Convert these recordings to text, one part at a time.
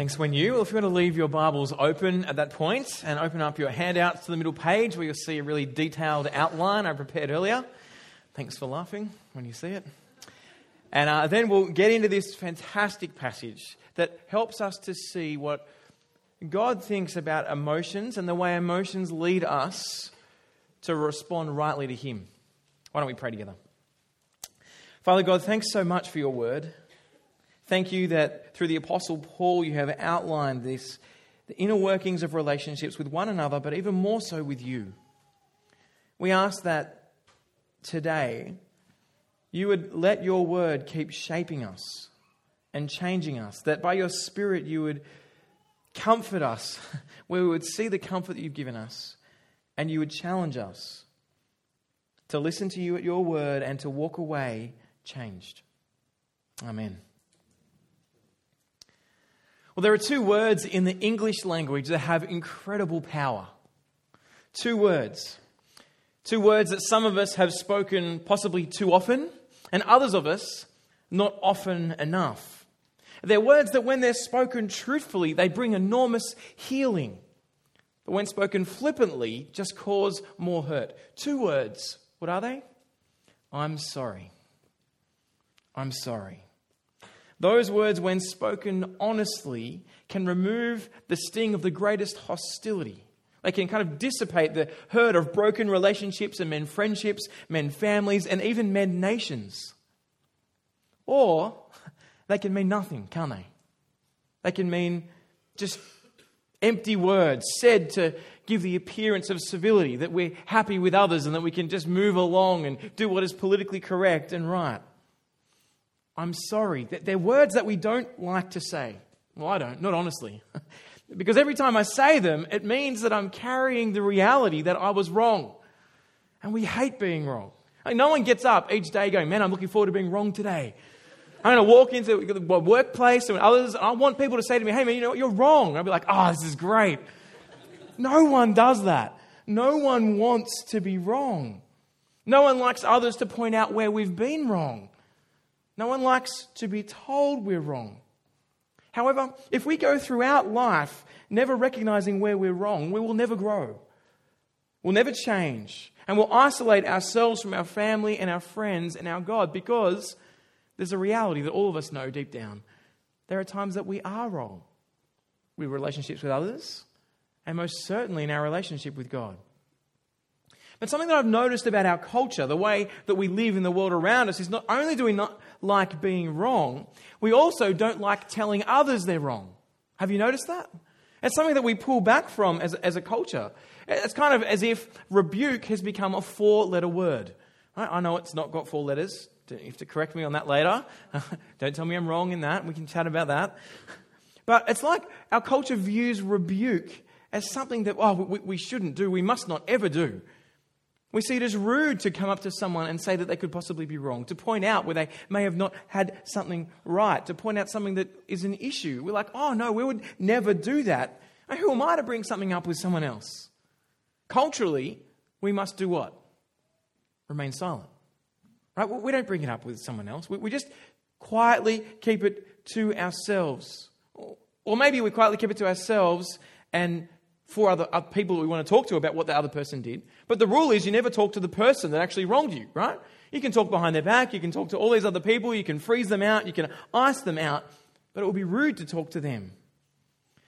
Thanks, when you. Well, if you want to leave your Bibles open at that point and open up your handouts to the middle page where you'll see a really detailed outline I prepared earlier. Thanks for laughing when you see it. And uh, then we'll get into this fantastic passage that helps us to see what God thinks about emotions and the way emotions lead us to respond rightly to Him. Why don't we pray together? Father God, thanks so much for your word. Thank you that through the Apostle Paul you have outlined this, the inner workings of relationships with one another, but even more so with you. We ask that today you would let your word keep shaping us and changing us, that by your Spirit you would comfort us, where we would see the comfort that you've given us, and you would challenge us to listen to you at your word and to walk away changed. Amen. Well, there are two words in the English language that have incredible power. Two words. Two words that some of us have spoken possibly too often, and others of us not often enough. They're words that, when they're spoken truthfully, they bring enormous healing. But when spoken flippantly, just cause more hurt. Two words. What are they? I'm sorry. I'm sorry. Those words, when spoken honestly, can remove the sting of the greatest hostility. They can kind of dissipate the hurt of broken relationships and men friendships, men families, and even men nations. Or they can mean nothing, can't they? They can mean just empty words said to give the appearance of civility, that we're happy with others and that we can just move along and do what is politically correct and right. I'm sorry. They're words that we don't like to say. Well, I don't, not honestly. because every time I say them, it means that I'm carrying the reality that I was wrong. And we hate being wrong. Like no one gets up each day going, Man, I'm looking forward to being wrong today. I'm going to walk into the workplace and others, And I want people to say to me, Hey, man, you know what? You're wrong. I'll be like, Oh, this is great. No one does that. No one wants to be wrong. No one likes others to point out where we've been wrong. No one likes to be told we're wrong. However, if we go throughout life never recognizing where we're wrong, we will never grow. We'll never change. And we'll isolate ourselves from our family and our friends and our God because there's a reality that all of us know deep down. There are times that we are wrong with relationships with others, and most certainly in our relationship with God. But something that I've noticed about our culture, the way that we live in the world around us, is not only do we not like being wrong, we also don't like telling others they're wrong. Have you noticed that? It's something that we pull back from as, as a culture. It's kind of as if rebuke has become a four letter word. I know it's not got four letters. You have to correct me on that later. Don't tell me I'm wrong in that. We can chat about that. But it's like our culture views rebuke as something that, oh, we, we shouldn't do, we must not ever do. We see it as rude to come up to someone and say that they could possibly be wrong, to point out where they may have not had something right, to point out something that is an issue. We're like, oh no, we would never do that. Who am I to bring something up with someone else? Culturally, we must do what? Remain silent. Right? We don't bring it up with someone else. We just quietly keep it to ourselves. Or maybe we quietly keep it to ourselves and for other, other people we want to talk to about what the other person did. But the rule is you never talk to the person that actually wronged you, right? You can talk behind their back, you can talk to all these other people, you can freeze them out, you can ice them out, but it would be rude to talk to them.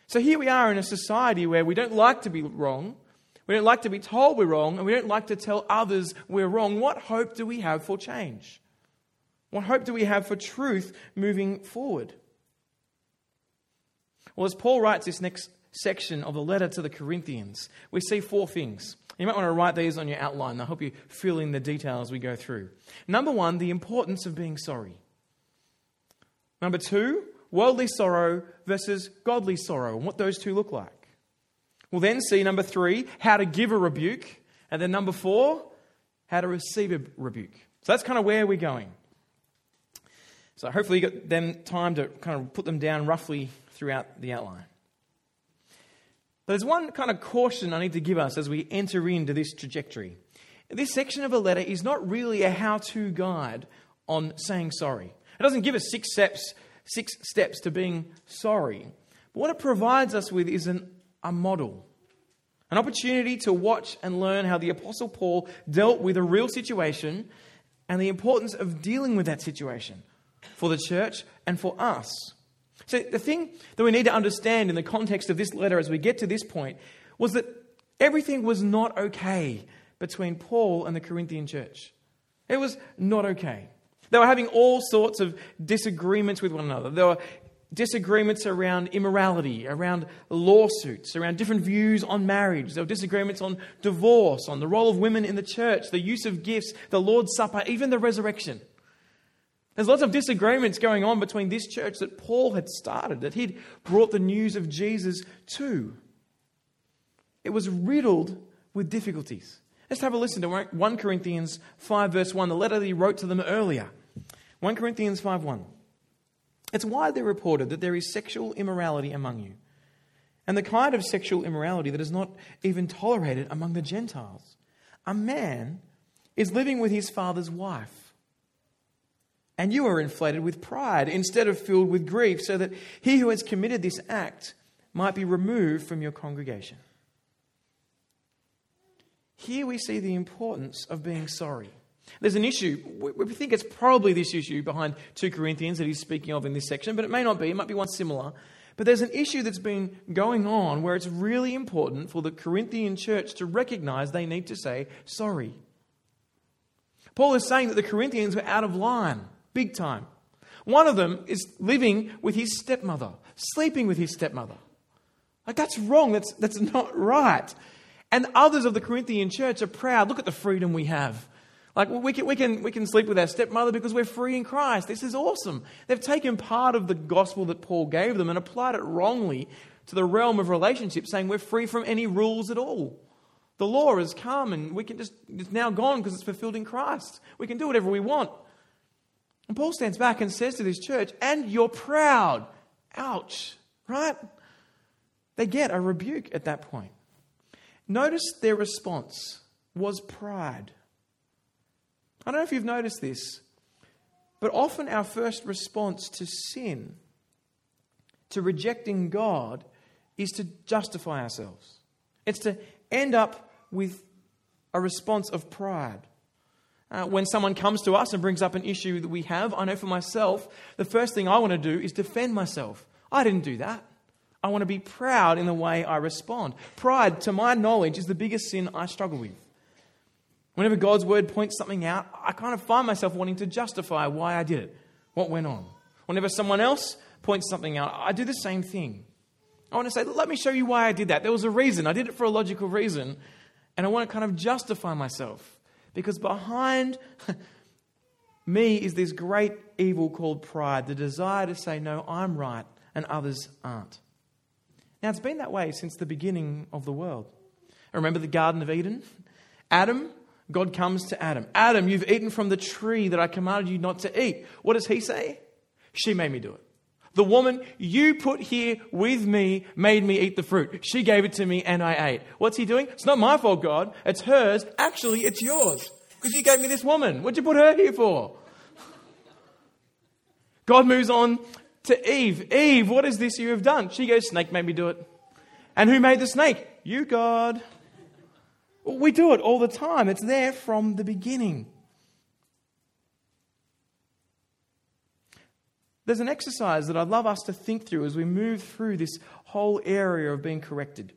So here we are in a society where we don't like to be wrong, we don't like to be told we're wrong, and we don't like to tell others we're wrong. What hope do we have for change? What hope do we have for truth moving forward? Well, as Paul writes this next section of the letter to the Corinthians, we see four things. You might want to write these on your outline. They'll help you fill in the details we go through. Number one, the importance of being sorry. Number two, worldly sorrow versus godly sorrow, and what those two look like. We'll then see number three, how to give a rebuke. And then number four, how to receive a rebuke. So that's kind of where we're going. So hopefully you got them time to kind of put them down roughly throughout the outline. There's one kind of caution I need to give us as we enter into this trajectory. This section of a letter is not really a how to guide on saying sorry. It doesn't give us six steps, six steps to being sorry, But what it provides us with is an, a model, an opportunity to watch and learn how the Apostle Paul dealt with a real situation and the importance of dealing with that situation for the church and for us. So, the thing that we need to understand in the context of this letter as we get to this point was that everything was not okay between Paul and the Corinthian church. It was not okay. They were having all sorts of disagreements with one another. There were disagreements around immorality, around lawsuits, around different views on marriage. There were disagreements on divorce, on the role of women in the church, the use of gifts, the Lord's Supper, even the resurrection. There's lots of disagreements going on between this church that Paul had started, that he'd brought the news of Jesus to. It was riddled with difficulties. Let's have a listen to 1 Corinthians 5, verse 1, the letter that he wrote to them earlier. 1 Corinthians 5 1. It's widely reported that there is sexual immorality among you, and the kind of sexual immorality that is not even tolerated among the Gentiles. A man is living with his father's wife, and you are inflated with pride instead of filled with grief, so that he who has committed this act might be removed from your congregation. Here we see the importance of being sorry. There's an issue. We think it's probably this issue behind 2 Corinthians that he's speaking of in this section, but it may not be. It might be one similar. But there's an issue that's been going on where it's really important for the Corinthian church to recognize they need to say sorry. Paul is saying that the Corinthians were out of line, big time. One of them is living with his stepmother, sleeping with his stepmother. Like, that's wrong. That's, that's not right. And others of the Corinthian church are proud. Look at the freedom we have. Like, we can, we, can, we can sleep with our stepmother because we're free in Christ. This is awesome. They've taken part of the gospel that Paul gave them and applied it wrongly to the realm of relationships, saying we're free from any rules at all. The law has come and we can just, it's now gone because it's fulfilled in Christ. We can do whatever we want. And Paul stands back and says to this church, and you're proud. Ouch, right? They get a rebuke at that point. Notice their response was pride. I don't know if you've noticed this, but often our first response to sin, to rejecting God, is to justify ourselves. It's to end up with a response of pride. Uh, when someone comes to us and brings up an issue that we have, I know for myself, the first thing I want to do is defend myself. I didn't do that. I want to be proud in the way I respond. Pride, to my knowledge, is the biggest sin I struggle with. Whenever God's word points something out, I kind of find myself wanting to justify why I did it, what went on. Whenever someone else points something out, I do the same thing. I want to say, let me show you why I did that. There was a reason. I did it for a logical reason. And I want to kind of justify myself. Because behind me is this great evil called pride, the desire to say, no, I'm right and others aren't. Now, it's been that way since the beginning of the world. Remember the Garden of Eden? Adam God comes to Adam Adam, you've eaten from the tree that I commanded you not to eat. What does he say? She made me do it. The woman you put here with me made me eat the fruit. She gave it to me and I ate. What's he doing? It's not my fault, God. It's hers. Actually, it's yours. Because you gave me this woman. What'd you put her here for? God moves on to Eve. Eve, what is this you have done? She goes, Snake made me do it. And who made the snake? You, God. We do it all the time, it's there from the beginning. There's an exercise that I'd love us to think through as we move through this whole area of being corrected,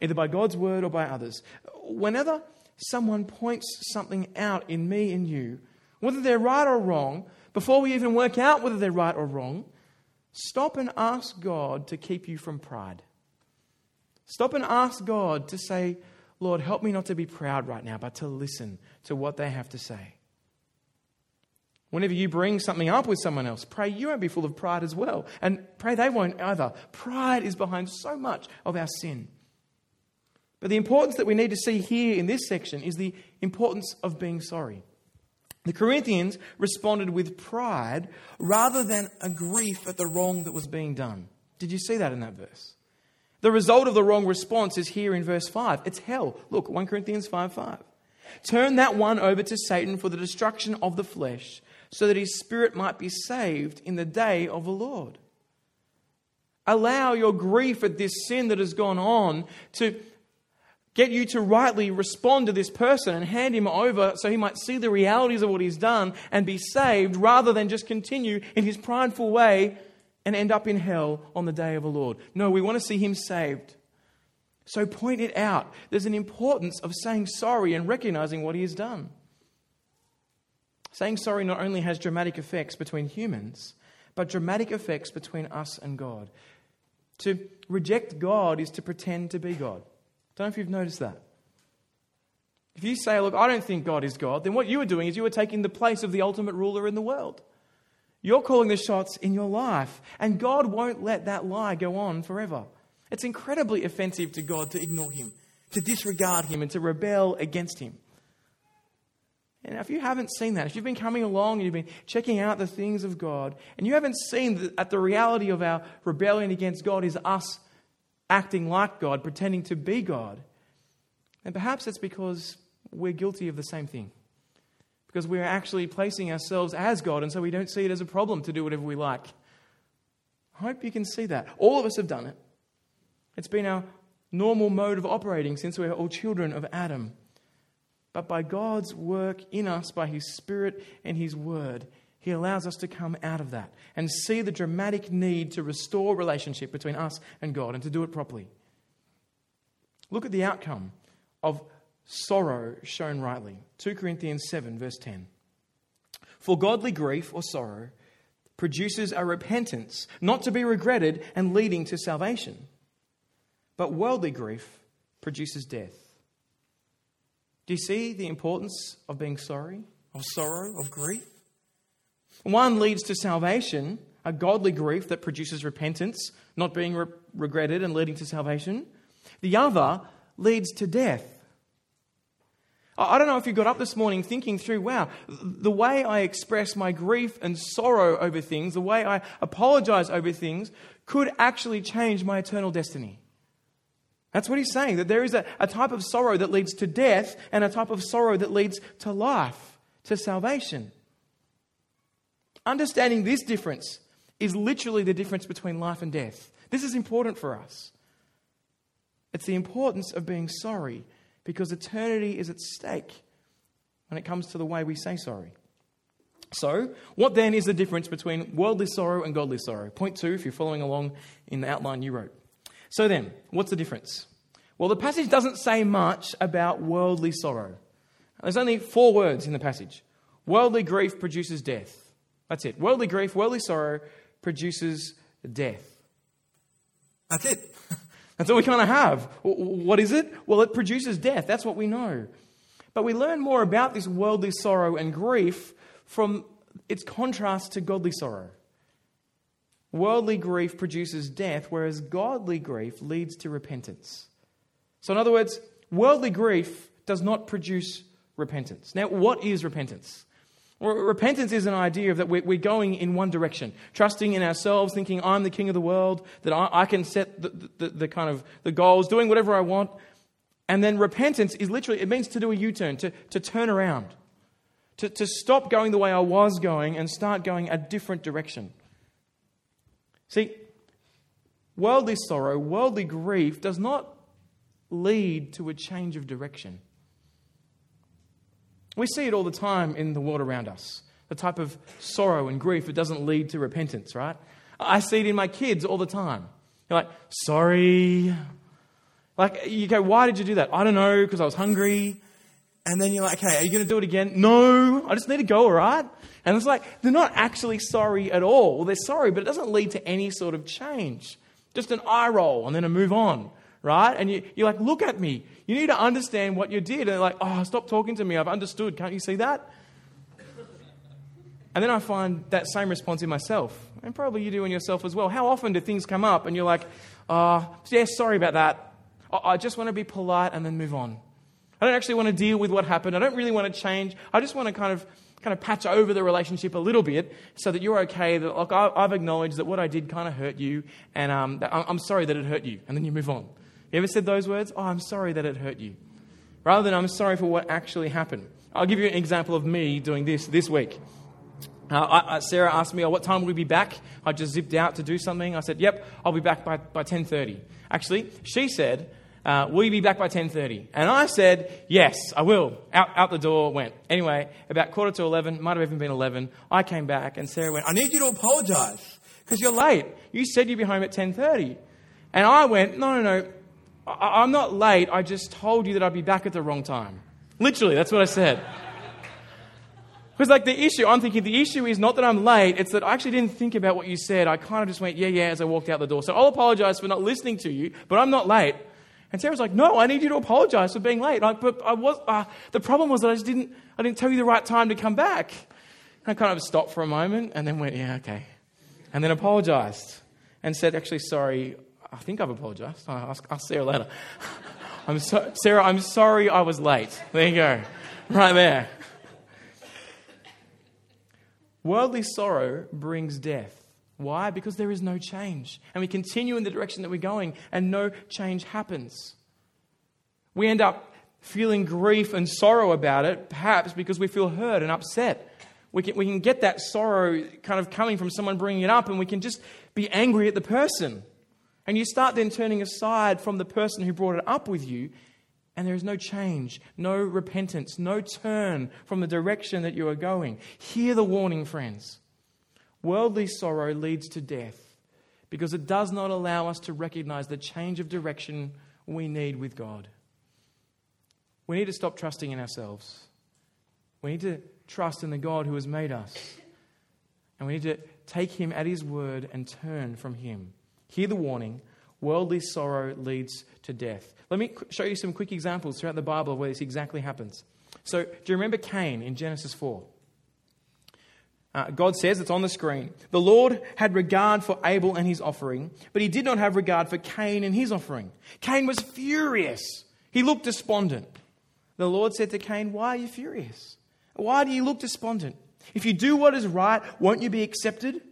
either by God's word or by others. Whenever someone points something out in me and you, whether they're right or wrong, before we even work out whether they're right or wrong, stop and ask God to keep you from pride. Stop and ask God to say, Lord, help me not to be proud right now, but to listen to what they have to say. Whenever you bring something up with someone else, pray you won't be full of pride as well. And pray they won't either. Pride is behind so much of our sin. But the importance that we need to see here in this section is the importance of being sorry. The Corinthians responded with pride rather than a grief at the wrong that was being done. Did you see that in that verse? The result of the wrong response is here in verse 5. It's hell. Look, 1 Corinthians 5 5. Turn that one over to Satan for the destruction of the flesh, so that his spirit might be saved in the day of the Lord. allow your grief at this sin that has gone on to get you to rightly respond to this person and hand him over so he might see the realities of what he's done and be saved rather than just continue in his prideful way and end up in hell on the day of the Lord. No, we want to see him saved. So point it out. There's an importance of saying sorry and recognizing what he has done. Saying sorry not only has dramatic effects between humans, but dramatic effects between us and God. To reject God is to pretend to be God. Don't know if you've noticed that. If you say, Look, I don't think God is God, then what you are doing is you are taking the place of the ultimate ruler in the world. You're calling the shots in your life, and God won't let that lie go on forever. It's incredibly offensive to God to ignore Him, to disregard Him, and to rebel against Him. And if you haven't seen that, if you've been coming along and you've been checking out the things of God, and you haven't seen that the reality of our rebellion against God is us acting like God, pretending to be God, and perhaps it's because we're guilty of the same thing. Because we're actually placing ourselves as God, and so we don't see it as a problem to do whatever we like. I hope you can see that. All of us have done it. It's been our normal mode of operating since we are all children of Adam. But by God's work in us, by His Spirit and His Word, he allows us to come out of that and see the dramatic need to restore relationship between us and God and to do it properly. Look at the outcome of sorrow shown rightly. 2 Corinthians 7, verse 10. For godly grief or sorrow produces a repentance not to be regretted and leading to salvation. But worldly grief produces death. Do you see the importance of being sorry, of sorrow, of grief? One leads to salvation, a godly grief that produces repentance, not being re- regretted and leading to salvation. The other leads to death. I don't know if you got up this morning thinking through, wow, the way I express my grief and sorrow over things, the way I apologize over things, could actually change my eternal destiny. That's what he's saying, that there is a, a type of sorrow that leads to death and a type of sorrow that leads to life, to salvation. Understanding this difference is literally the difference between life and death. This is important for us. It's the importance of being sorry because eternity is at stake when it comes to the way we say sorry. So, what then is the difference between worldly sorrow and godly sorrow? Point two, if you're following along in the outline you wrote. So, then, what's the difference? Well, the passage doesn't say much about worldly sorrow. There's only four words in the passage worldly grief produces death. That's it. Worldly grief, worldly sorrow produces death. That's it. That's all we kind of have. What is it? Well, it produces death. That's what we know. But we learn more about this worldly sorrow and grief from its contrast to godly sorrow. Worldly grief produces death, whereas godly grief leads to repentance. So, in other words, worldly grief does not produce repentance. Now, what is repentance? Repentance is an idea of that we're going in one direction, trusting in ourselves, thinking I'm the king of the world, that I can set the, the, the kind of the goals, doing whatever I want. And then repentance is literally, it means to do a U turn, to, to turn around, to, to stop going the way I was going and start going a different direction. See, worldly sorrow, worldly grief does not lead to a change of direction. We see it all the time in the world around us the type of sorrow and grief that doesn't lead to repentance, right? I see it in my kids all the time. You're like, sorry. Like, you go, why did you do that? I don't know, because I was hungry. And then you're like, okay, are you going to do it again? No, I just need to go, all right? And it's like, they're not actually sorry at all. Well, they're sorry, but it doesn't lead to any sort of change. Just an eye roll and then a move on, right? And you, you're like, look at me. You need to understand what you did. And they're like, oh, stop talking to me. I've understood. Can't you see that? And then I find that same response in myself. And probably you do in yourself as well. How often do things come up and you're like, oh, yeah, sorry about that. I just want to be polite and then move on. I don't actually want to deal with what happened. I don't really want to change. I just want to kind of kind of patch over the relationship a little bit so that you're okay. That like I've acknowledged that what I did kind of hurt you, and um, I'm sorry that it hurt you, and then you move on. You ever said those words? Oh, I'm sorry that it hurt you. Rather than I'm sorry for what actually happened. I'll give you an example of me doing this this week. Uh, I, Sarah asked me, oh, what time will we be back? I just zipped out to do something. I said, yep, I'll be back by, by 10.30. Actually, she said, uh, will you be back by 10.30? And I said, yes, I will. Out, out the door went. Anyway, about quarter to 11, might have even been 11, I came back and Sarah went, I need you to apologize because you're late. You said you'd be home at 10.30. And I went, no, no, no, I, I'm not late. I just told you that I'd be back at the wrong time. Literally, that's what I said. Because, like, the issue, I'm thinking the issue is not that I'm late, it's that I actually didn't think about what you said. I kind of just went, yeah, yeah, as I walked out the door. So I'll apologize for not listening to you, but I'm not late. And Sarah's like, no, I need you to apologize for being late. I, but I was, uh, the problem was that I just didn't, I didn't tell you the right time to come back. And I kind of stopped for a moment and then went, yeah, okay. And then apologized and said, actually, sorry, I think I've apologized. I'll ask, ask Sarah later. I'm so, Sarah, I'm sorry I was late. There you go. Right there. Worldly sorrow brings death. Why? Because there is no change. And we continue in the direction that we're going, and no change happens. We end up feeling grief and sorrow about it, perhaps because we feel hurt and upset. We can, we can get that sorrow kind of coming from someone bringing it up, and we can just be angry at the person. And you start then turning aside from the person who brought it up with you, and there is no change, no repentance, no turn from the direction that you are going. Hear the warning, friends. Worldly sorrow leads to death because it does not allow us to recognize the change of direction we need with God. We need to stop trusting in ourselves. We need to trust in the God who has made us. And we need to take Him at His word and turn from Him. Hear the warning worldly sorrow leads to death. Let me show you some quick examples throughout the Bible of where this exactly happens. So, do you remember Cain in Genesis 4? Uh, God says, it's on the screen, the Lord had regard for Abel and his offering, but he did not have regard for Cain and his offering. Cain was furious. He looked despondent. The Lord said to Cain, Why are you furious? Why do you look despondent? If you do what is right, won't you be accepted?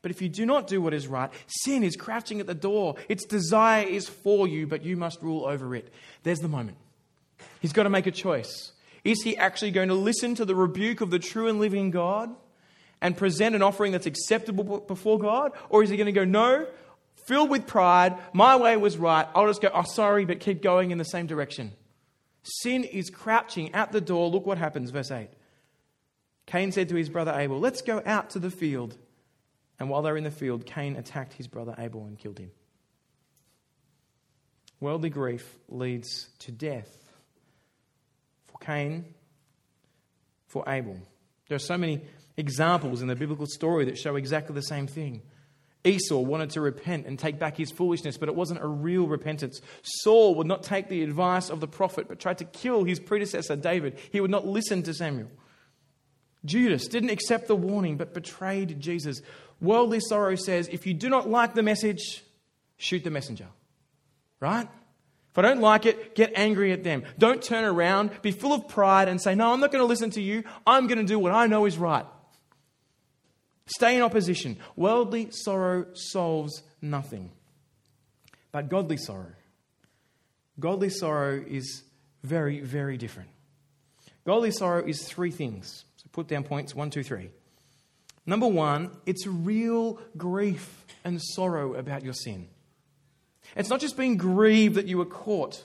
But if you do not do what is right, sin is crouching at the door. Its desire is for you, but you must rule over it. There's the moment. He's got to make a choice. Is he actually going to listen to the rebuke of the true and living God and present an offering that's acceptable before God? Or is he going to go, no, filled with pride, my way was right, I'll just go, oh, sorry, but keep going in the same direction? Sin is crouching at the door. Look what happens, verse 8. Cain said to his brother Abel, Let's go out to the field. And while they were in the field, Cain attacked his brother Abel and killed him. Worldly grief leads to death. For Cain, for Abel. There are so many examples in the biblical story that show exactly the same thing. Esau wanted to repent and take back his foolishness, but it wasn't a real repentance. Saul would not take the advice of the prophet, but tried to kill his predecessor, David. He would not listen to Samuel. Judas didn't accept the warning, but betrayed Jesus. Worldly sorrow says, if you do not like the message, shoot the messenger. Right? If I don't like it, get angry at them. Don't turn around, be full of pride, and say, No, I'm not going to listen to you. I'm going to do what I know is right. Stay in opposition. Worldly sorrow solves nothing. But godly sorrow, godly sorrow is very, very different. Godly sorrow is three things. So put down points one, two, three. Number one, it's real grief and sorrow about your sin. It's not just being grieved that you were caught,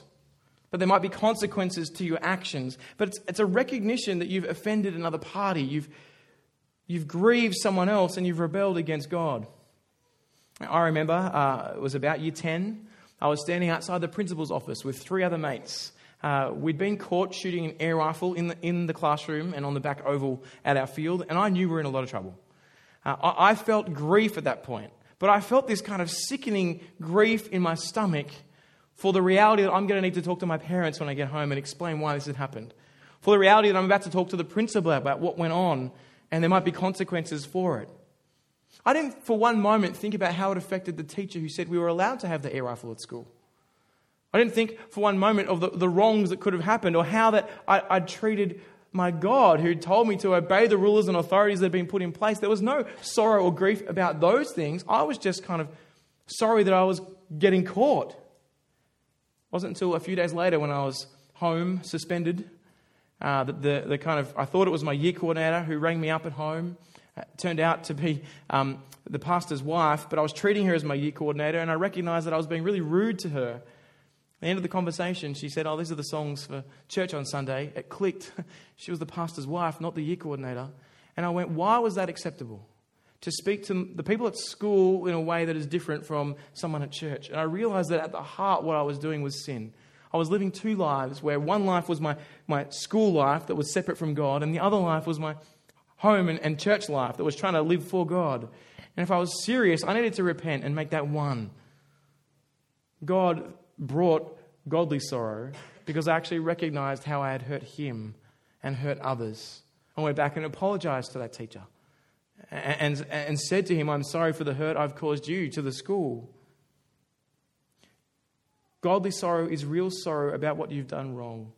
but there might be consequences to your actions. But it's, it's a recognition that you've offended another party, you've, you've grieved someone else, and you've rebelled against God. I remember uh, it was about year 10. I was standing outside the principal's office with three other mates. Uh, we'd been caught shooting an air rifle in the, in the classroom and on the back oval at our field, and I knew we were in a lot of trouble. Uh, I, I felt grief at that point, but I felt this kind of sickening grief in my stomach for the reality that I'm going to need to talk to my parents when I get home and explain why this had happened. For the reality that I'm about to talk to the principal about what went on, and there might be consequences for it. I didn't for one moment think about how it affected the teacher who said we were allowed to have the air rifle at school. I didn't think for one moment of the, the wrongs that could have happened or how that I, I'd treated my God who told me to obey the rulers and authorities that had been put in place. There was no sorrow or grief about those things. I was just kind of sorry that I was getting caught. It wasn't until a few days later when I was home, suspended, uh, that the, the kind of, I thought it was my year coordinator who rang me up at home turned out to be um, the pastor's wife, but I was treating her as my year coordinator, and I recognized that I was being really rude to her. At the end of the conversation, she said, Oh, these are the songs for church on Sunday. It clicked. she was the pastor's wife, not the year coordinator. And I went, Why was that acceptable? To speak to the people at school in a way that is different from someone at church. And I realized that at the heart, what I was doing was sin. I was living two lives where one life was my, my school life that was separate from God, and the other life was my home and, and church life that was trying to live for God. And if I was serious, I needed to repent and make that one. God brought godly sorrow because I actually recognized how I had hurt him and hurt others. I went back and apologized to that teacher and, and, and said to him, I'm sorry for the hurt I've caused you to the school. Godly sorrow is real sorrow about what you've done wrong,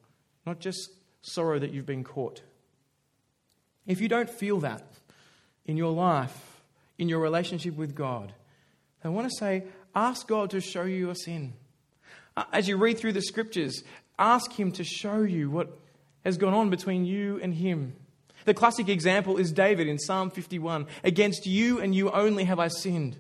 not just sorrow that you've been caught. If you don't feel that in your life, in your relationship with God, I want to say, ask God to show you your sin. As you read through the scriptures, ask Him to show you what has gone on between you and Him. The classic example is David in Psalm 51 Against you and you only have I sinned.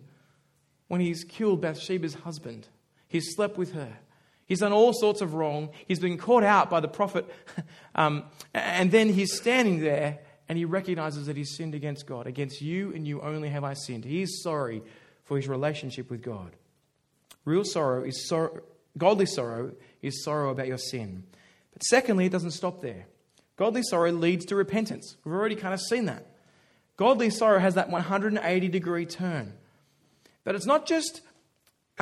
When he's killed Bathsheba's husband, he's slept with her. He's done all sorts of wrong. He's been caught out by the prophet. Um, and then he's standing there and he recognizes that he's sinned against God. Against you and you only have I sinned. He is sorry for his relationship with God. Real sorrow is sorrow, godly sorrow is sorrow about your sin. But secondly, it doesn't stop there. Godly sorrow leads to repentance. We've already kind of seen that. Godly sorrow has that 180 degree turn. But it's not just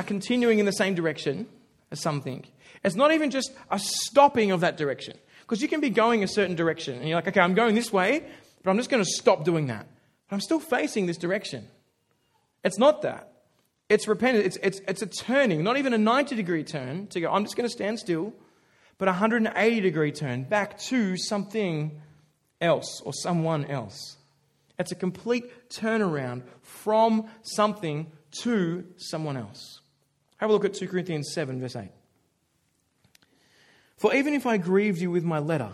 continuing in the same direction as something, it's not even just a stopping of that direction. Because you can be going a certain direction and you're like, okay, I'm going this way, but I'm just going to stop doing that. But I'm still facing this direction. It's not that. It's repentance. It's, it's, it's a turning, not even a 90 degree turn to go, I'm just going to stand still, but a 180 degree turn back to something else or someone else. It's a complete turnaround from something to someone else. Have a look at 2 Corinthians 7, verse 8. For even if I grieved you with my letter,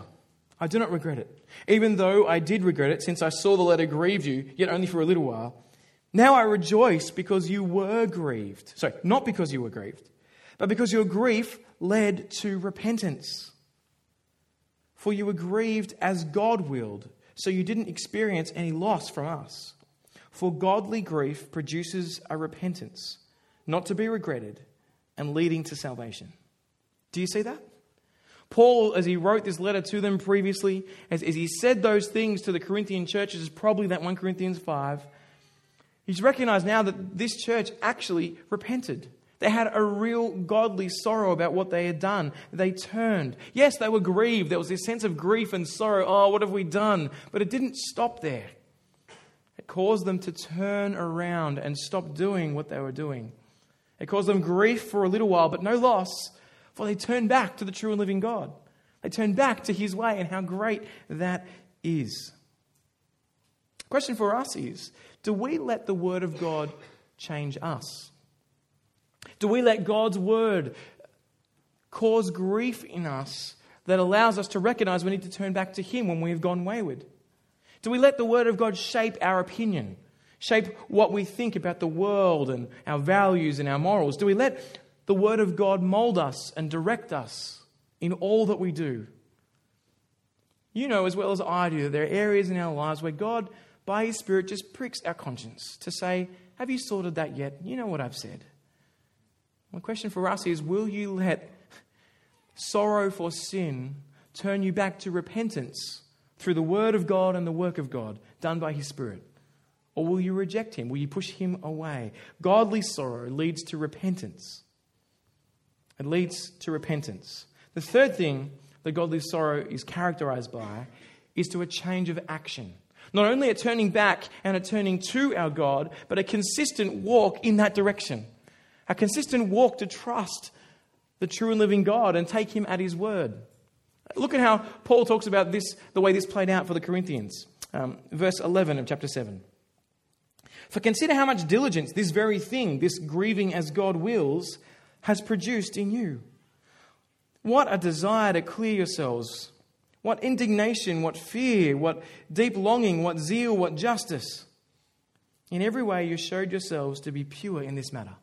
I do not regret it, even though I did regret it, since I saw the letter grieved you, yet only for a little while. Now I rejoice because you were grieved. Sorry, not because you were grieved, but because your grief led to repentance. For you were grieved as God willed, so you didn't experience any loss from us. For godly grief produces a repentance, not to be regretted, and leading to salvation. Do you see that? Paul, as he wrote this letter to them previously, as, as he said those things to the Corinthian churches, is probably that 1 Corinthians 5. He's recognized now that this church actually repented. They had a real godly sorrow about what they had done. They turned. Yes, they were grieved. There was this sense of grief and sorrow. Oh, what have we done? But it didn't stop there. It caused them to turn around and stop doing what they were doing. It caused them grief for a little while, but no loss for they turn back to the true and living God. They turn back to his way and how great that is. question for us is do we let the word of God change us? Do we let God's word cause grief in us that allows us to recognize we need to turn back to him when we have gone wayward? Do we let the word of God shape our opinion? Shape what we think about the world and our values and our morals? Do we let the Word of God mold us and direct us in all that we do. You know as well as I do that there are areas in our lives where God, by His Spirit, just pricks our conscience to say, Have you sorted that yet? You know what I've said. My question for us is Will you let sorrow for sin turn you back to repentance through the Word of God and the work of God done by His Spirit? Or will you reject Him? Will you push Him away? Godly sorrow leads to repentance. It leads to repentance. The third thing that godly sorrow is characterized by is to a change of action. Not only a turning back and a turning to our God, but a consistent walk in that direction. A consistent walk to trust the true and living God and take Him at His word. Look at how Paul talks about this, the way this played out for the Corinthians. Um, verse 11 of chapter 7. For consider how much diligence this very thing, this grieving as God wills, has produced in you. What a desire to clear yourselves. What indignation, what fear, what deep longing, what zeal, what justice. In every way, you showed yourselves to be pure in this matter.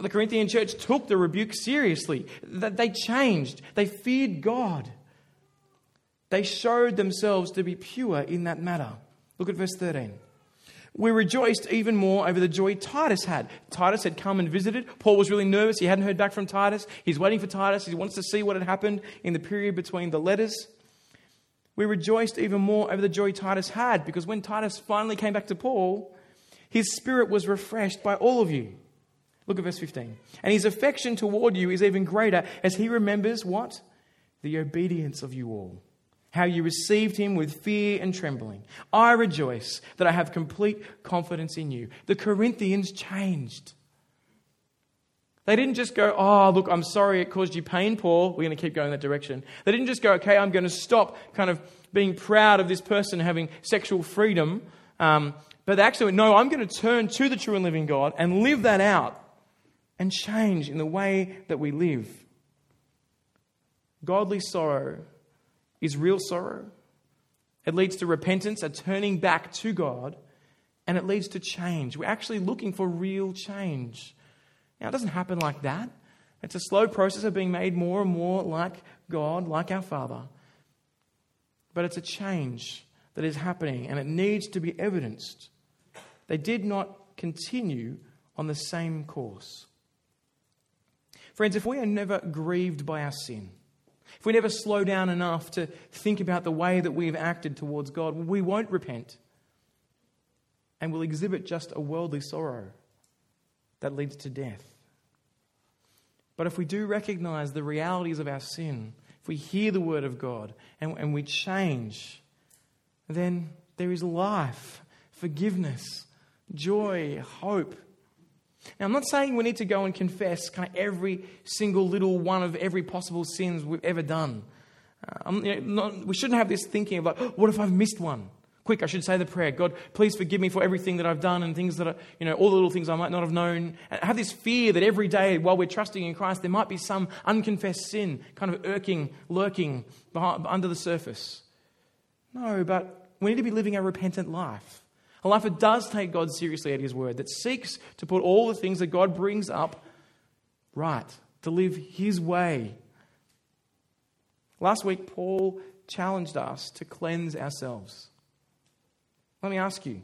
The Corinthian church took the rebuke seriously. They changed. They feared God. They showed themselves to be pure in that matter. Look at verse 13. We rejoiced even more over the joy Titus had. Titus had come and visited. Paul was really nervous. He hadn't heard back from Titus. He's waiting for Titus. He wants to see what had happened in the period between the letters. We rejoiced even more over the joy Titus had because when Titus finally came back to Paul, his spirit was refreshed by all of you. Look at verse 15. And his affection toward you is even greater as he remembers what? The obedience of you all how you received him with fear and trembling. I rejoice that I have complete confidence in you. The Corinthians changed. They didn't just go, oh, look, I'm sorry it caused you pain, Paul. We're going to keep going that direction. They didn't just go, okay, I'm going to stop kind of being proud of this person having sexual freedom. Um, but they actually went, no, I'm going to turn to the true and living God and live that out and change in the way that we live. Godly sorrow is real sorrow. It leads to repentance, a turning back to God, and it leads to change. We're actually looking for real change. Now, it doesn't happen like that. It's a slow process of being made more and more like God, like our Father. But it's a change that is happening, and it needs to be evidenced. They did not continue on the same course. Friends, if we are never grieved by our sin, if we never slow down enough to think about the way that we've acted towards God, we won't repent. And we'll exhibit just a worldly sorrow that leads to death. But if we do recognize the realities of our sin, if we hear the word of God and, and we change, then there is life, forgiveness, joy, hope now, I'm not saying we need to go and confess kind of every single little one of every possible sins we've ever done. Uh, you know, not, we shouldn't have this thinking of like, oh, what if I've missed one? Quick, I should say the prayer God, please forgive me for everything that I've done and things that are, you know, all the little things I might not have known. And have this fear that every day while we're trusting in Christ, there might be some unconfessed sin kind of irking, lurking behind, under the surface. No, but we need to be living a repentant life. A life that does take God seriously at His word, that seeks to put all the things that God brings up right, to live His way. Last week, Paul challenged us to cleanse ourselves. Let me ask you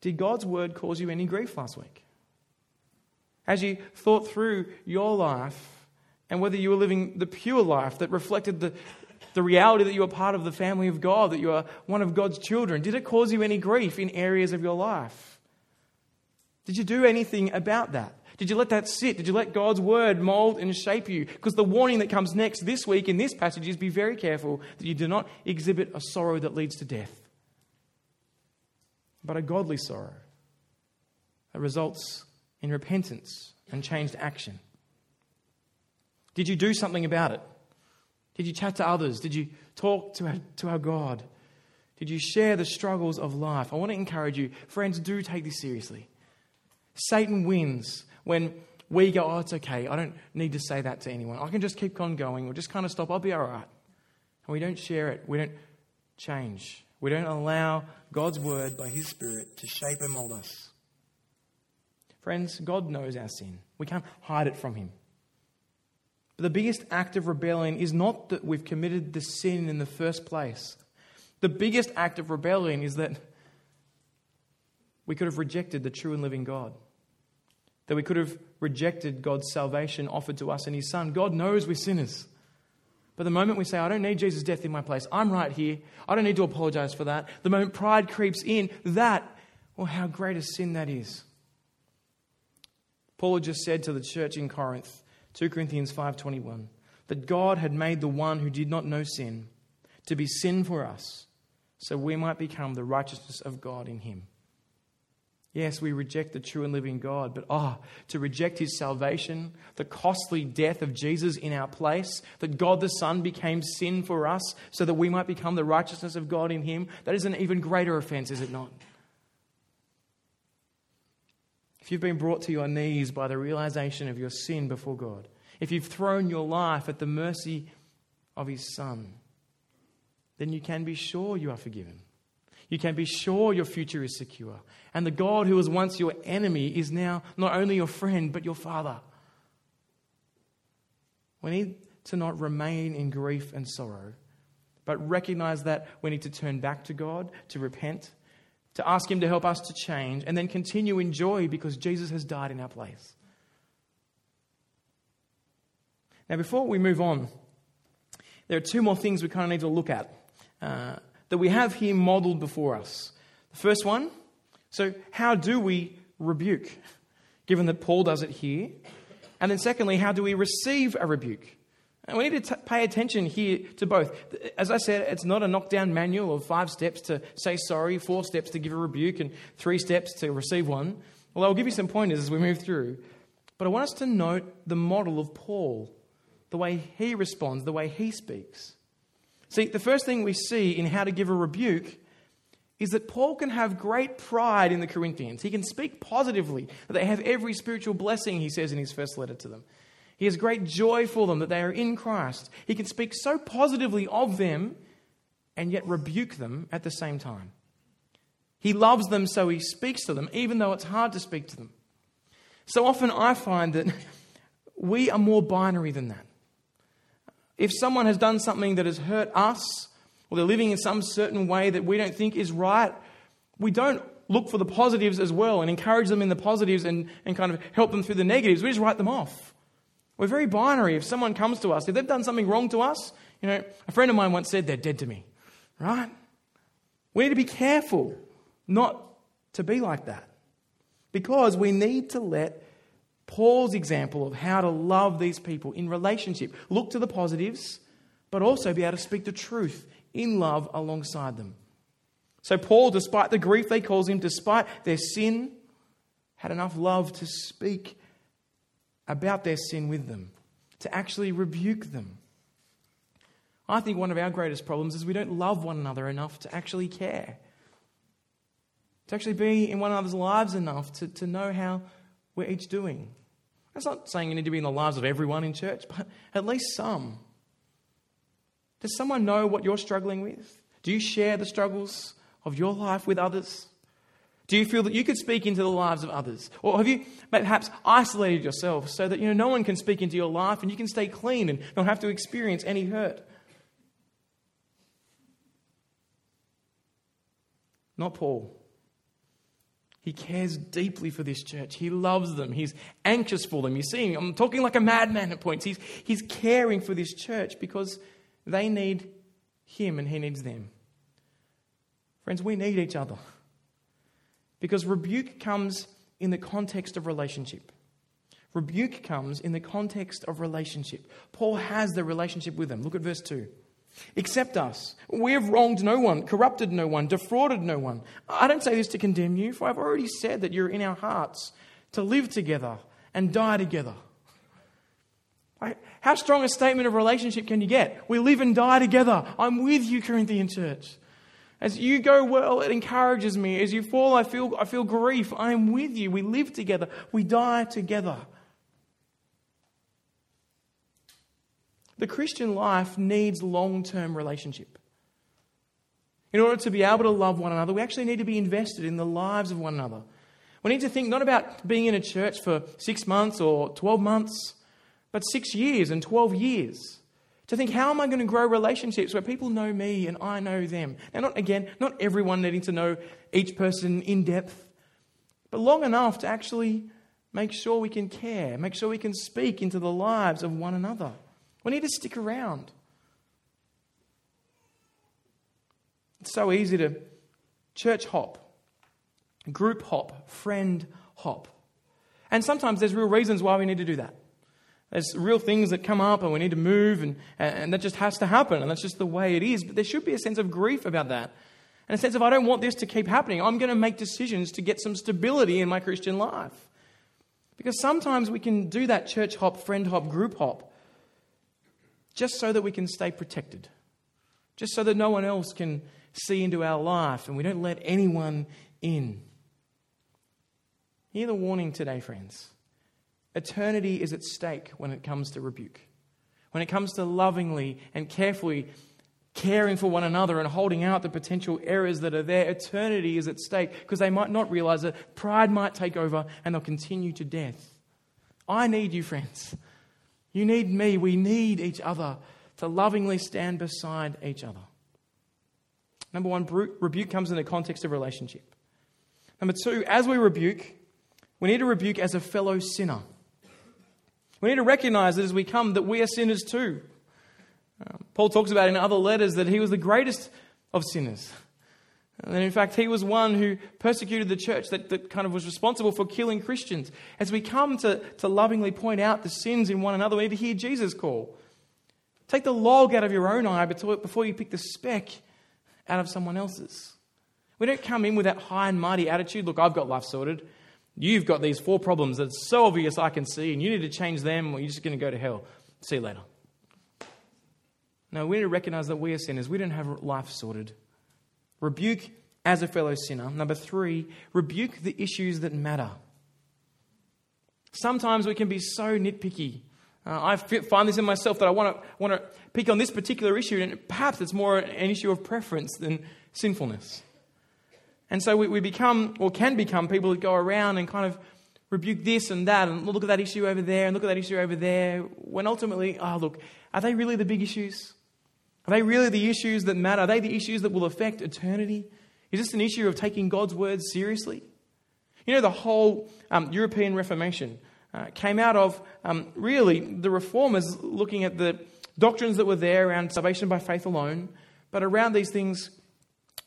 did God's word cause you any grief last week? As you thought through your life and whether you were living the pure life that reflected the, the reality that you are part of the family of God, that you are one of God's children? Did it cause you any grief in areas of your life? Did you do anything about that? Did you let that sit? Did you let God's word mold and shape you? Because the warning that comes next this week in this passage is be very careful that you do not exhibit a sorrow that leads to death, but a godly sorrow that results in repentance and changed action. Did you do something about it? Did you chat to others? Did you talk to our, to our God? Did you share the struggles of life? I want to encourage you, friends, do take this seriously. Satan wins when we go, oh, it's okay. I don't need to say that to anyone. I can just keep on going. We'll just kind of stop. I'll be all right. And we don't share it. We don't change. We don't allow God's word by His Spirit to shape and mold us. Friends, God knows our sin. We can't hide it from Him. The biggest act of rebellion is not that we've committed the sin in the first place. The biggest act of rebellion is that we could have rejected the true and living God. That we could have rejected God's salvation offered to us in His Son. God knows we're sinners. But the moment we say, I don't need Jesus' death in my place, I'm right here, I don't need to apologize for that, the moment pride creeps in, that, well, how great a sin that is. Paul had just said to the church in Corinth, 2 Corinthians 5:21 that God had made the one who did not know sin to be sin for us so we might become the righteousness of God in him. Yes, we reject the true and living God, but ah, oh, to reject his salvation, the costly death of Jesus in our place, that God the Son became sin for us so that we might become the righteousness of God in him, that is an even greater offense, is it not? If you've been brought to your knees by the realization of your sin before God, if you've thrown your life at the mercy of His Son, then you can be sure you are forgiven. You can be sure your future is secure. And the God who was once your enemy is now not only your friend, but your father. We need to not remain in grief and sorrow, but recognize that we need to turn back to God, to repent, to ask Him to help us to change, and then continue in joy because Jesus has died in our place. Now, before we move on, there are two more things we kind of need to look at uh, that we have here modeled before us. The first one so, how do we rebuke, given that Paul does it here? And then, secondly, how do we receive a rebuke? And we need to t- pay attention here to both. As I said, it's not a knockdown manual of five steps to say sorry, four steps to give a rebuke, and three steps to receive one. Well, I'll give you some pointers as we move through. But I want us to note the model of Paul, the way he responds, the way he speaks. See, the first thing we see in how to give a rebuke is that Paul can have great pride in the Corinthians. He can speak positively, they have every spiritual blessing, he says in his first letter to them. He has great joy for them that they are in Christ. He can speak so positively of them and yet rebuke them at the same time. He loves them, so he speaks to them, even though it's hard to speak to them. So often I find that we are more binary than that. If someone has done something that has hurt us, or they're living in some certain way that we don't think is right, we don't look for the positives as well and encourage them in the positives and, and kind of help them through the negatives. We just write them off. We're very binary. If someone comes to us, if they've done something wrong to us, you know, a friend of mine once said, they're dead to me, right? We need to be careful not to be like that because we need to let Paul's example of how to love these people in relationship look to the positives, but also be able to speak the truth in love alongside them. So, Paul, despite the grief they cause him, despite their sin, had enough love to speak about their sin with them, to actually rebuke them. I think one of our greatest problems is we don't love one another enough to actually care, to actually be in one another's lives enough to, to know how we're each doing. That's not saying you need to be in the lives of everyone in church, but at least some. Does someone know what you're struggling with? Do you share the struggles of your life with others? Do you feel that you could speak into the lives of others? Or have you perhaps isolated yourself so that you know no one can speak into your life and you can stay clean and not have to experience any hurt? Not Paul. He cares deeply for this church. He loves them. He's anxious for them. You see, I'm talking like a madman at points. He's, he's caring for this church because they need him and he needs them. Friends, we need each other. Because rebuke comes in the context of relationship. Rebuke comes in the context of relationship. Paul has the relationship with them. Look at verse 2. Accept us. We have wronged no one, corrupted no one, defrauded no one. I don't say this to condemn you, for I've already said that you're in our hearts to live together and die together. How strong a statement of relationship can you get? We live and die together. I'm with you, Corinthian church. As you go well, it encourages me. As you fall, I feel, I feel grief. I am with you. We live together. We die together. The Christian life needs long term relationship. In order to be able to love one another, we actually need to be invested in the lives of one another. We need to think not about being in a church for six months or 12 months but six years and 12 years. To think, how am I going to grow relationships where people know me and I know them? Now, not again, not everyone needing to know each person in depth, but long enough to actually make sure we can care, make sure we can speak into the lives of one another. We need to stick around. It's so easy to church hop, group hop, friend hop. And sometimes there's real reasons why we need to do that. There's real things that come up and we need to move, and, and that just has to happen, and that's just the way it is. But there should be a sense of grief about that. And a sense of, I don't want this to keep happening. I'm going to make decisions to get some stability in my Christian life. Because sometimes we can do that church hop, friend hop, group hop just so that we can stay protected, just so that no one else can see into our life and we don't let anyone in. Hear the warning today, friends. Eternity is at stake when it comes to rebuke. When it comes to lovingly and carefully caring for one another and holding out the potential errors that are there. Eternity is at stake because they might not realize that pride might take over and they'll continue to death. I need you, friends. You need me. We need each other to lovingly stand beside each other. Number one, rebuke comes in the context of relationship. Number two, as we rebuke, we need to rebuke as a fellow sinner. We need to recognize that as we come, that we are sinners too. Um, Paul talks about in other letters that he was the greatest of sinners. And in fact, he was one who persecuted the church that, that kind of was responsible for killing Christians. As we come to, to lovingly point out the sins in one another, we need to hear Jesus call. Take the log out of your own eye before you pick the speck out of someone else's. We don't come in with that high and mighty attitude look, I've got life sorted. You've got these four problems that's so obvious I can see, and you need to change them, or you're just going to go to hell. See you later. No, we need to recognize that we are sinners. We don't have life sorted. Rebuke as a fellow sinner. Number three, rebuke the issues that matter. Sometimes we can be so nitpicky. Uh, I find this in myself that I want to, want to pick on this particular issue, and perhaps it's more an issue of preference than sinfulness. And so we, we become, or can become, people that go around and kind of rebuke this and that, and look at that issue over there, and look at that issue over there, when ultimately, oh, look, are they really the big issues? Are they really the issues that matter? Are they the issues that will affect eternity? Is this an issue of taking God's word seriously? You know, the whole um, European Reformation uh, came out of um, really the reformers looking at the doctrines that were there around salvation by faith alone, but around these things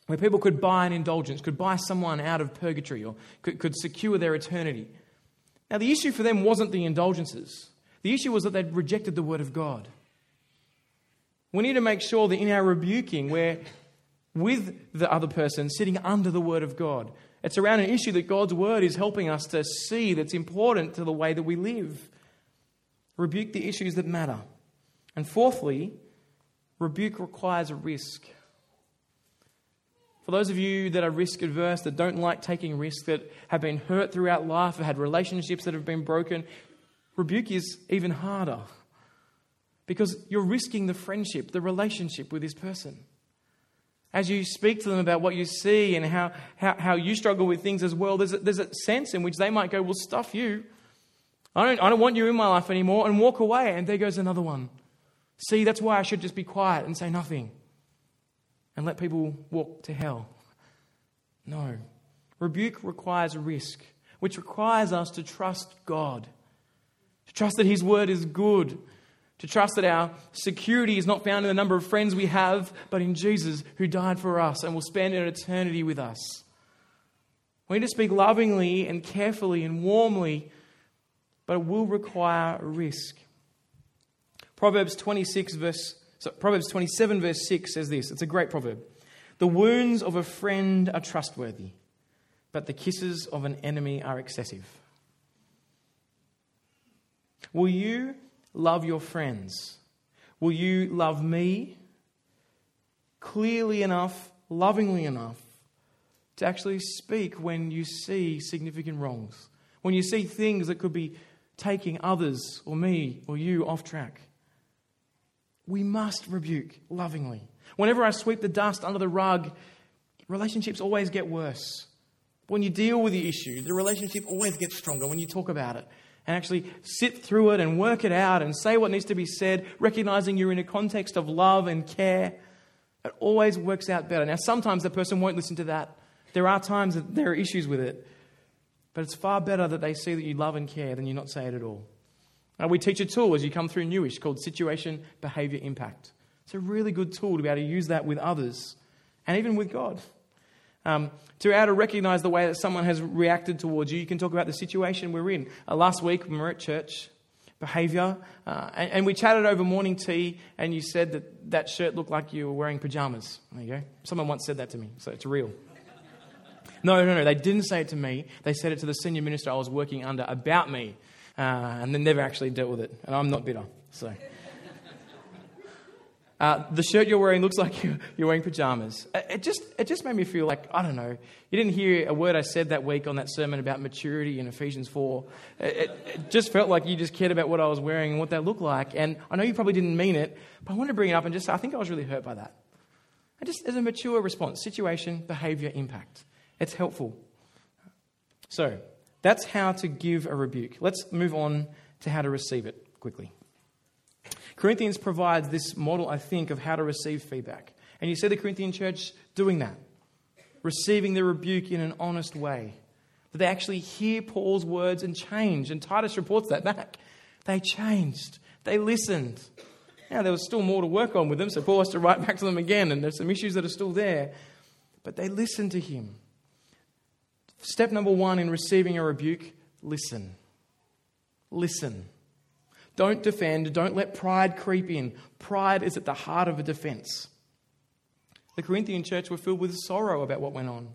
where people could buy an indulgence, could buy someone out of purgatory, or could, could secure their eternity. Now, the issue for them wasn't the indulgences, the issue was that they'd rejected the Word of God. We need to make sure that in our rebuking, we're with the other person sitting under the Word of God. It's around an issue that God's Word is helping us to see that's important to the way that we live. Rebuke the issues that matter. And fourthly, rebuke requires a risk. For those of you that are risk adverse, that don't like taking risks, that have been hurt throughout life, have had relationships that have been broken, rebuke is even harder because you're risking the friendship, the relationship with this person. As you speak to them about what you see and how, how, how you struggle with things as well, there's a, there's a sense in which they might go, Well, stuff you. I don't, I don't want you in my life anymore, and walk away. And there goes another one. See, that's why I should just be quiet and say nothing and let people walk to hell. No. Rebuke requires risk, which requires us to trust God, to trust that His word is good to trust that our security is not found in the number of friends we have, but in Jesus who died for us and will spend an eternity with us. We need to speak lovingly and carefully and warmly, but it will require risk. Proverbs 26 verse so Proverbs 27 verse 6 says this. It's a great proverb. The wounds of a friend are trustworthy, but the kisses of an enemy are excessive. Will you love your friends? Will you love me clearly enough, lovingly enough, to actually speak when you see significant wrongs? When you see things that could be taking others or me or you off track? We must rebuke lovingly. Whenever I sweep the dust under the rug, relationships always get worse. When you deal with the issue, the relationship always gets stronger when you talk about it and actually sit through it and work it out and say what needs to be said, recognizing you're in a context of love and care, it always works out better. Now, sometimes the person won't listen to that. There are times that there are issues with it. But it's far better that they see that you love and care than you not say it at all. Now, we teach a tool as you come through newish called Situation Behavior Impact. It's a really good tool to be able to use that with others and even with God. Um, to be able to recognize the way that someone has reacted towards you, you can talk about the situation we're in. Uh, last week, we were at church, behavior, uh, and, and, we chatted over morning tea, and you said that that shirt looked like you were wearing pajamas. There you go. Someone once said that to me, so it's real. No, no, no, they didn't say it to me. They said it to the senior minister I was working under about me, uh, and they never actually dealt with it. And I'm not bitter, so. Uh, the shirt you're wearing looks like you're wearing pajamas. Uh, it just, it just made me feel like, I don't know, you didn't hear a word I said that week on that sermon about maturity in Ephesians 4. It, it, just felt like you just cared about what I was wearing and what that looked like. And I know you probably didn't mean it, but I wanted to bring it up and just I think I was really hurt by that. And just as a mature response situation, behavior, impact. It's helpful. So, that's how to give a rebuke. Let's move on to how to receive it quickly. Corinthians provides this model, I think, of how to receive feedback. And you see the Corinthian church doing that, receiving the rebuke in an honest way. That they actually hear Paul's words and change. And Titus reports that back. They changed, they listened. Now, there was still more to work on with them, so Paul has to write back to them again, and there's some issues that are still there. But they listened to him. Step number one in receiving a rebuke listen. Listen. Don't defend. Don't let pride creep in. Pride is at the heart of a defense. The Corinthian church were filled with sorrow about what went on.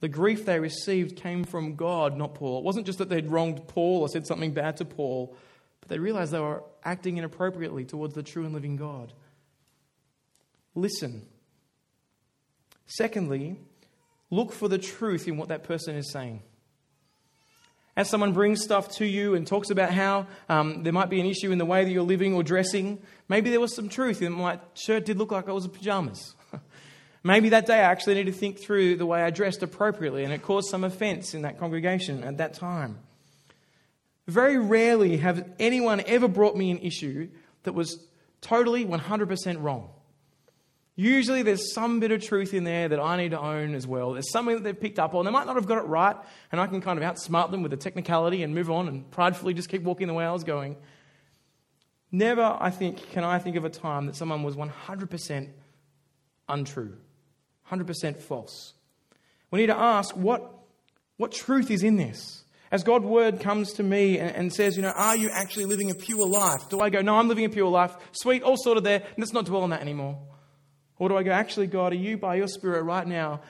The grief they received came from God, not Paul. It wasn't just that they'd wronged Paul or said something bad to Paul, but they realized they were acting inappropriately towards the true and living God. Listen. Secondly, look for the truth in what that person is saying. As someone brings stuff to you and talks about how um, there might be an issue in the way that you're living or dressing, maybe there was some truth in my shirt did look like I was in pajamas. maybe that day I actually need to think through the way I dressed appropriately and it caused some offense in that congregation at that time. Very rarely have anyone ever brought me an issue that was totally 100% wrong. Usually there's some bit of truth in there that I need to own as well. There's something that they've picked up on. They might not have got it right, and I can kind of outsmart them with a technicality and move on and pridefully just keep walking the way I was going. Never, I think, can I think of a time that someone was 100% untrue, 100% false. We need to ask what, what truth is in this? As God's word comes to me and, and, says, you know, are you actually living a pure life? Do I go, no, I'm living a pure life. Sweet, all sorted there. Let's not dwell on that anymore. Or do I go, actually, God, are you by your Spirit right now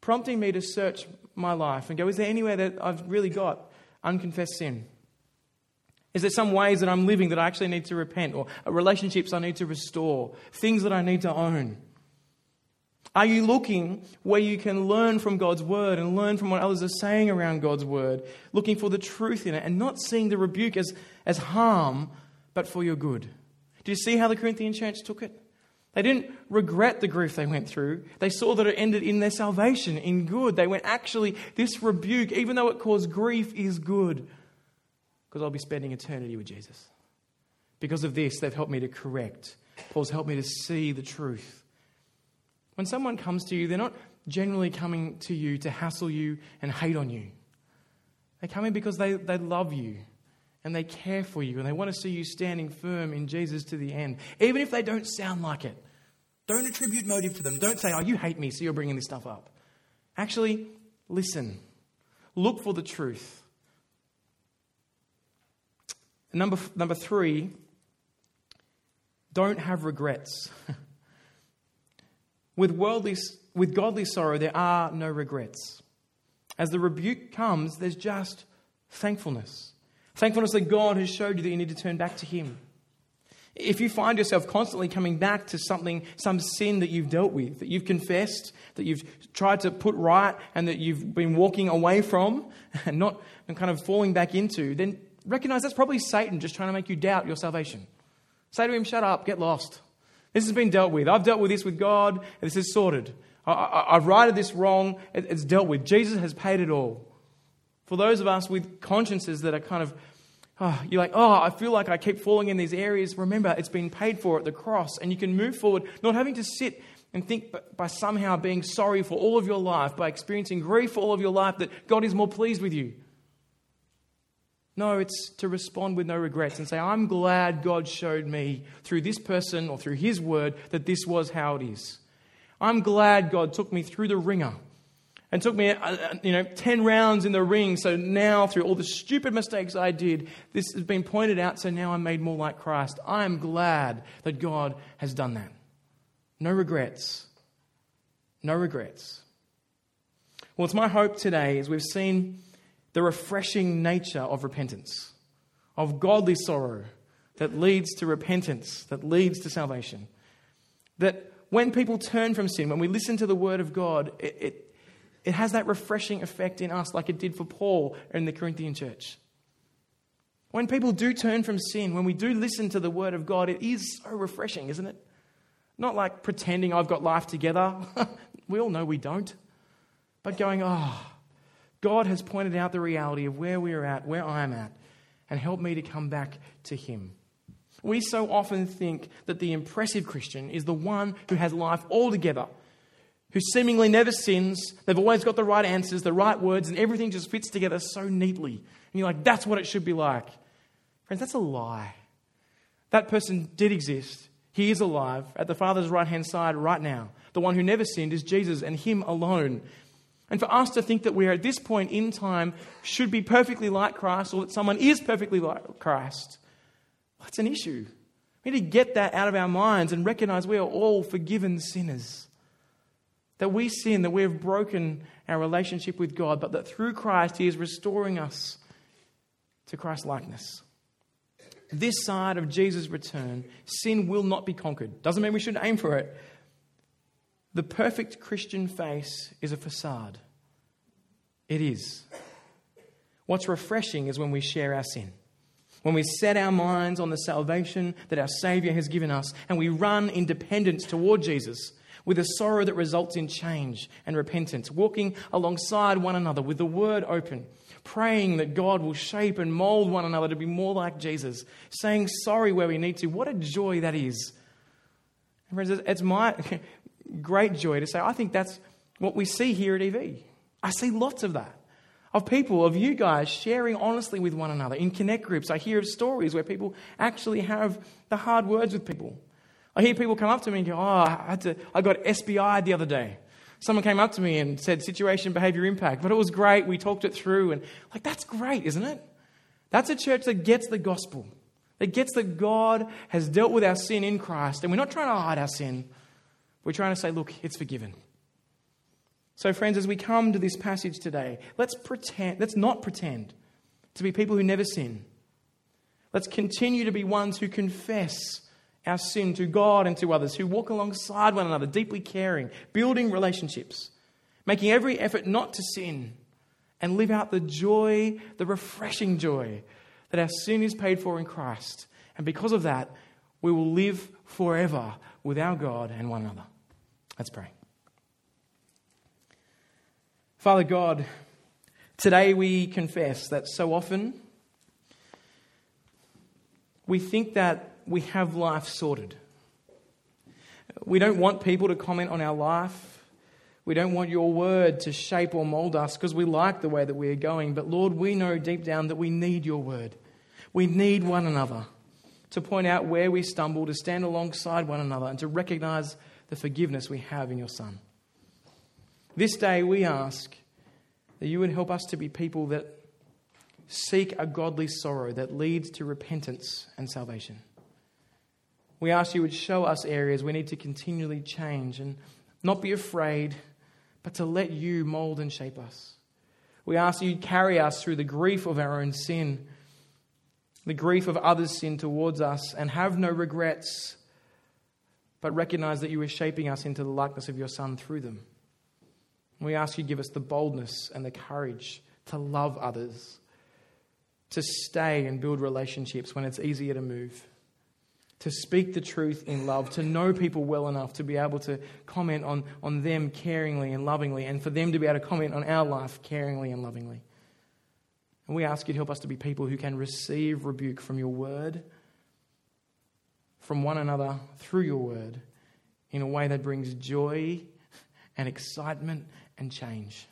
prompting me to search my life and go, is there anywhere that I've really got unconfessed sin? Is there some ways that I'm living that I actually need to repent, or uh, relationships I need to restore, things that I need to own? Are you looking where you can learn from God's word and learn from what others are saying around God's word, looking for the truth in it and not seeing the rebuke as, as harm, but for your good? Do you see how the Corinthian church took it? They didn't regret the grief they went through. They saw that it ended in their salvation, in good. They went, actually, this rebuke, even though it caused grief, is good because I'll be spending eternity with Jesus. Because of this, they've helped me to correct. Paul's helped me to see the truth. When someone comes to you, they're not generally coming to you to hassle you and hate on you. They come in because they, they love you and they care for you and they want to see you standing firm in Jesus to the end, even if they don't sound like it. Don't attribute motive to them. Don't say, oh, you hate me, so you're bringing this stuff up. Actually, listen. Look for the truth. Number, number three, don't have regrets. with, worldly, with godly sorrow, there are no regrets. As the rebuke comes, there's just thankfulness. Thankfulness that God has showed you that you need to turn back to Him. If you find yourself constantly coming back to something, some sin that you've dealt with, that you've confessed, that you've tried to put right, and that you've been walking away from and not and kind of falling back into, then recognize that's probably Satan just trying to make you doubt your salvation. Say to him, shut up, get lost. This has been dealt with. I've dealt with this with God, this is sorted. I, have righted this wrong, it's dealt with. Jesus has paid it all. For those of us with consciences that are kind of oh, you're like, oh, I feel like I keep falling in these areas. Remember, it's been paid for at the cross, and you can move forward, not having to sit and think by somehow being sorry for all of your life, by experiencing grief for all of your life, that God is more pleased with you. No, it's to respond with no regrets and say, I'm glad God showed me through this person or through His word that this was how it is. I'm glad God took me through the ringer and took me, uh, uh, you know, 10 rounds in the ring. So now, through all the stupid mistakes I did, this has been pointed out. So now I'm made more like Christ. I am glad that God has done that. No regrets. No regrets. Well, it's my hope today as we've seen the refreshing nature of repentance, of godly sorrow that leads to repentance, that leads to salvation. That when people turn from sin, when we listen to the word of God, it, it it has that refreshing effect in us, like it did for Paul in the Corinthian church. When people do turn from sin, when we do listen to the word of God, it is so refreshing, isn't it? Not like pretending I've got life together. we all know we don't. But going, oh, God has pointed out the reality of where we're at, where I'm at, and helped me to come back to Him. We so often think that the impressive Christian is the one who has life all together, who seemingly never sins. They've always got the right answers, the right words, and everything just fits together so neatly. And you're like, that's what it should be like. Friends, that's a lie. That person did exist. He is alive at the Father's right hand side right now. The one who never sinned is Jesus and Him alone. And for us to think that we are at this point in time should be perfectly like Christ or that someone is perfectly like Christ, that's an issue. We need to get that out of our minds and recognize we are all forgiven sinners. That we sin, that we have broken our relationship with God, but that through Christ He is restoring us to Christ likeness. This side of Jesus' return, sin will not be conquered. Doesn't mean we shouldn't aim for it. The perfect Christian face is a facade. It is. What's refreshing is when we share our sin. When we set our minds on the salvation that our Savior has given us and we run in dependence toward Jesus with a sorrow that results in change and repentance, walking alongside one another with the Word open, praying that God will shape and mold one another to be more like Jesus, saying sorry where we need to. What a joy that is. Friends, it's my great joy to say, I think that's what we see here at EV. I see lots of that of people, of you guys sharing honestly with one another. In connect groups, I hear of stories where people actually have the hard words with people. I hear people come up to me and go, Oh, I, had to, I got SBI the other day. Someone came up to me and said situation, behavior, impact, but it was great. We talked it through. And like, that's great, isn't it? That's a church that gets the gospel, that gets that God has dealt with our sin in Christ. And we're not trying to hide our sin, we're trying to say, Look, it's forgiven. So, friends, as we come to this passage today, let's pretend, let's not pretend to be people who never sin. Let's continue to be ones who confess our sin to God and to others, who walk alongside one another, deeply caring, building relationships, making every effort not to sin, and live out the joy, the refreshing joy that our sin is paid for in Christ. And because of that, we will live forever with our God and one another. Let's pray. Father God, today we confess that so often we think that we have life sorted. We don't want people to comment on our life. We don't want your word to shape or mold us because we like the way that we are going. But Lord, we know deep down that we need your word. We need one another to point out where we stumble, to stand alongside one another, and to recognize the forgiveness we have in your Son. This day we ask that you would help us to be people that seek a godly sorrow that leads to repentance and salvation. We ask you would show us areas we need to continually change and not be afraid, but to let you mold and shape us. We ask you carry us through the grief of our own sin, the grief of others' sin towards us, and have no regrets, but recognize that you are shaping us into the likeness of your Son through them. We ask you to give us the boldness and the courage to love others, to stay and build relationships when it's easier to move, to speak the truth in love, to know people well enough to be able to comment on, on them caringly and lovingly, and for them to be able to comment on our life caringly and lovingly. And we ask you to help us to be people who can receive rebuke from your word, from one another through your word, in a way that brings joy and excitement and change.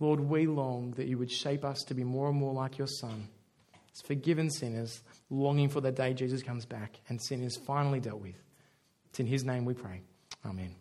Lord, we long that you would shape us to be more and more like your Son, as forgiven sinners, longing for the day Jesus comes back and sin is finally dealt with. It's in his name we pray. Amen.